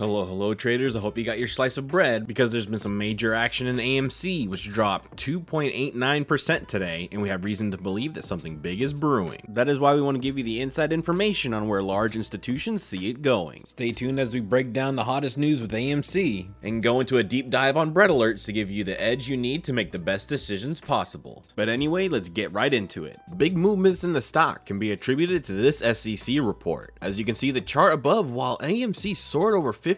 Hello, hello, traders. I hope you got your slice of bread because there's been some major action in AMC, which dropped 2.89% today, and we have reason to believe that something big is brewing. That is why we want to give you the inside information on where large institutions see it going. Stay tuned as we break down the hottest news with AMC and go into a deep dive on bread alerts to give you the edge you need to make the best decisions possible. But anyway, let's get right into it. Big movements in the stock can be attributed to this SEC report. As you can see the chart above, while AMC soared over $50,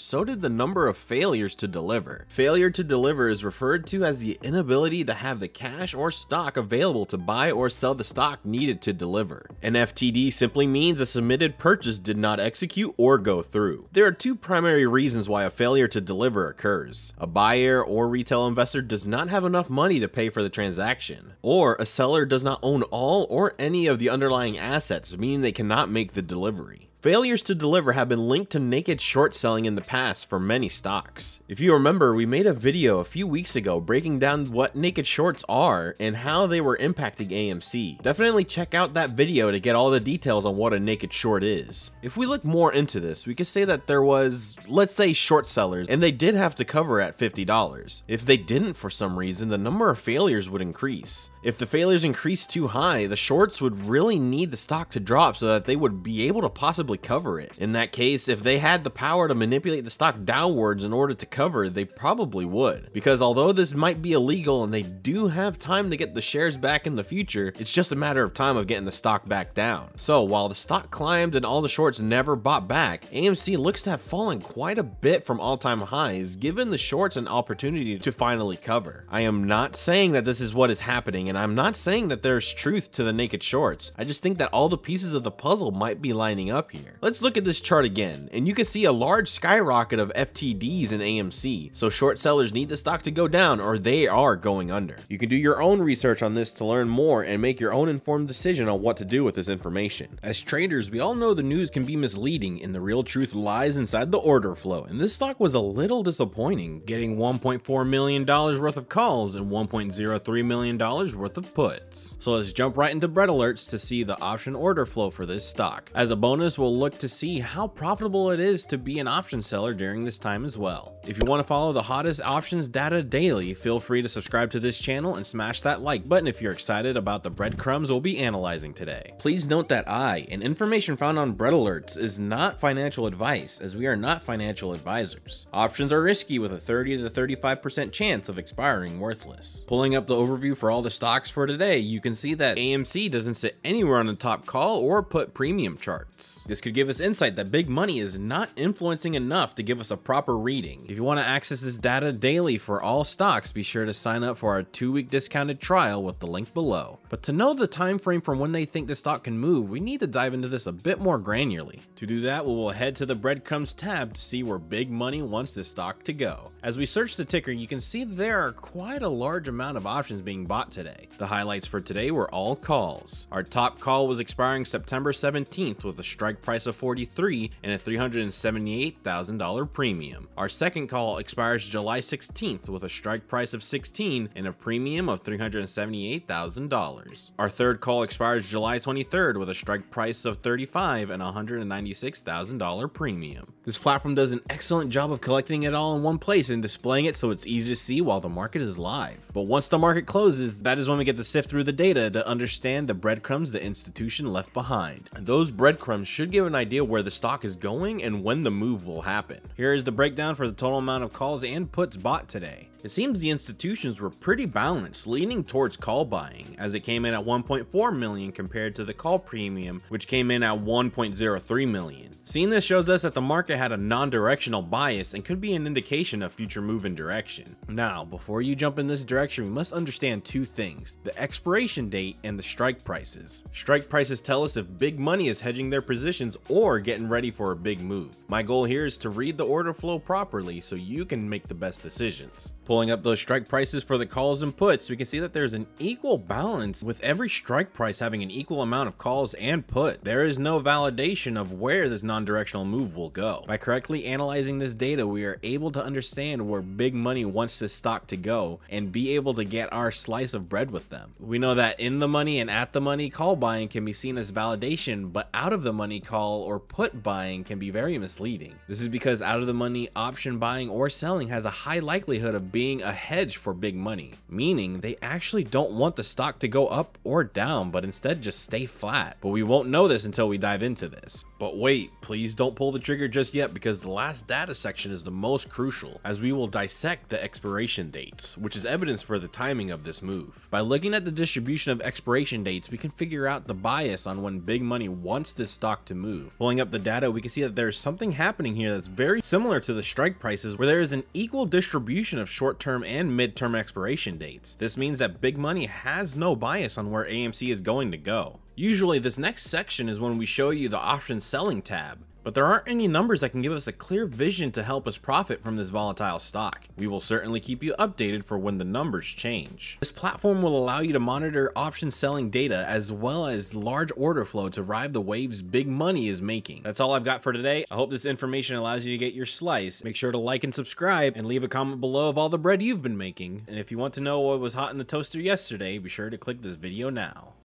so did the number of failures to deliver. Failure to deliver is referred to as the inability to have the cash or stock available to buy or sell the stock needed to deliver. An FTD simply means a submitted purchase did not execute or go through. There are two primary reasons why a failure to deliver occurs. A buyer or retail investor does not have enough money to pay for the transaction, or a seller does not own all or any of the underlying assets, meaning they cannot make the delivery. Failures to deliver have been linked to naked short selling in the past for many stocks. If you remember, we made a video a few weeks ago breaking down what naked shorts are and how they were impacting AMC. Definitely check out that video to get all the details on what a naked short is. If we look more into this, we could say that there was, let's say, short sellers, and they did have to cover at $50. If they didn't for some reason, the number of failures would increase. If the failures increased too high, the shorts would really need the stock to drop so that they would be able to possibly cover it. In that case, if they had the power to manipulate the stock downwards in order to cover, they probably would. Because although this might be illegal and they do have time to get the shares back in the future, it's just a matter of time of getting the stock back down. So while the stock climbed and all the shorts never bought back, AMC looks to have fallen quite a bit from all-time highs, given the shorts an opportunity to finally cover. I am not saying that this is what is happening, and I'm not saying that there's truth to the naked shorts. I just think that all the pieces of the puzzle might be lining up here. Let's look at this chart again, and you can see a large skyrocket of FTDs in AMC, so short sellers need the stock to go down or they are going under. You can do your own research on this to learn more and make your own informed decision on what to do with this information. As traders, we all know the news can be misleading and the real truth lies inside the order flow, and this stock was a little disappointing, getting $1.4 million worth of calls and $1.03 million worth of puts. So let's jump right into bread alerts to see the option order flow for this stock. As a bonus, we'll look to see how profitable it is to be an option seller during this time as well. If you want to follow the hottest options data daily, feel free to subscribe to this channel and smash that like button if you're excited about the breadcrumbs we'll be analyzing today. Please note that I and information found on bread alerts is not financial advice as we are not financial advisors. Options are risky with a 30 to 35% chance of expiring worthless. Pulling up the overview for all the stocks for today, you can see that AMC doesn't sit anywhere on the top call or put premium charts. This could give us insight that big money is not influencing enough to give us a proper reading. If you want to access this data daily for all stocks, be sure to sign up for our two week discounted trial with the link below. But to know the time frame from when they think the stock can move, we need to dive into this a bit more granularly. To do that, we will head to the breadcrumbs tab to see where big money wants this stock to go. As we search the ticker, you can see there are quite a large amount of options being bought today. The highlights for today were all calls. Our top call was expiring September 17th with a strike price of 43 and a $378,000 premium. Our second call expires July 16th with a strike price of 16 and a premium of $378,000. Our third call expires July 23rd with a strike price of 35 and a $196,000 premium. This platform does an excellent job of collecting it all in one place and displaying it so it's easy to see while the market is live. But once the market closes, that is when we get to sift through the data to understand the breadcrumbs the institution left behind. And those breadcrumbs should give an idea where the stock is going and when the move will happen. Here is the breakdown for the total amount of calls and puts bought today. It seems the institutions were pretty balanced, leaning towards call buying, as it came in at 1.4 million compared to the call premium, which came in at 1.03 million. Seeing this shows us that the market had a non-directional bias and could be an indication of future move in direction. Now, before you jump in this direction, we must understand two things, the expiration date and the strike prices. Strike prices tell us if big money is hedging their or getting ready for a big move. My goal here is to read the order flow properly so you can make the best decisions. Pulling up those strike prices for the calls and puts, we can see that there's an equal balance with every strike price having an equal amount of calls and put. There is no validation of where this non-directional move will go. By correctly analyzing this data, we are able to understand where big money wants this stock to go and be able to get our slice of bread with them. We know that in the money and at the money call buying can be seen as validation, but out of the money call or put buying can be very misleading. This is because out of the money option buying or selling has a high likelihood of being a hedge for big money, meaning they actually don't want the stock to go up or down, but instead just stay flat. But we won't know this until we dive into this. But wait, please don't pull the trigger just yet because the last data section is the most crucial, as we will dissect the expiration dates, which is evidence for the timing of this move. By looking at the distribution of expiration dates, we can figure out the bias on when big money wants this stock to move. Pulling up the data, we can see that there's something happening here that's very similar to the strike prices where there is an equal distribution of short-term and mid-term expiration dates. This means that big money has no bias on where AMC is going to go. Usually this next section is when we show you the option selling tab, but there aren't any numbers that can give us a clear vision to help us profit from this volatile stock. We will certainly keep you updated for when the numbers change. This platform will allow you to monitor option selling data as well as large order flow to ride the waves big money is making. That's all I've got for today. I hope this information allows you to get your slice. Make sure to like and subscribe and leave a comment below of all the bread you've been making. And if you want to know what was hot in the toaster yesterday, be sure to click this video now.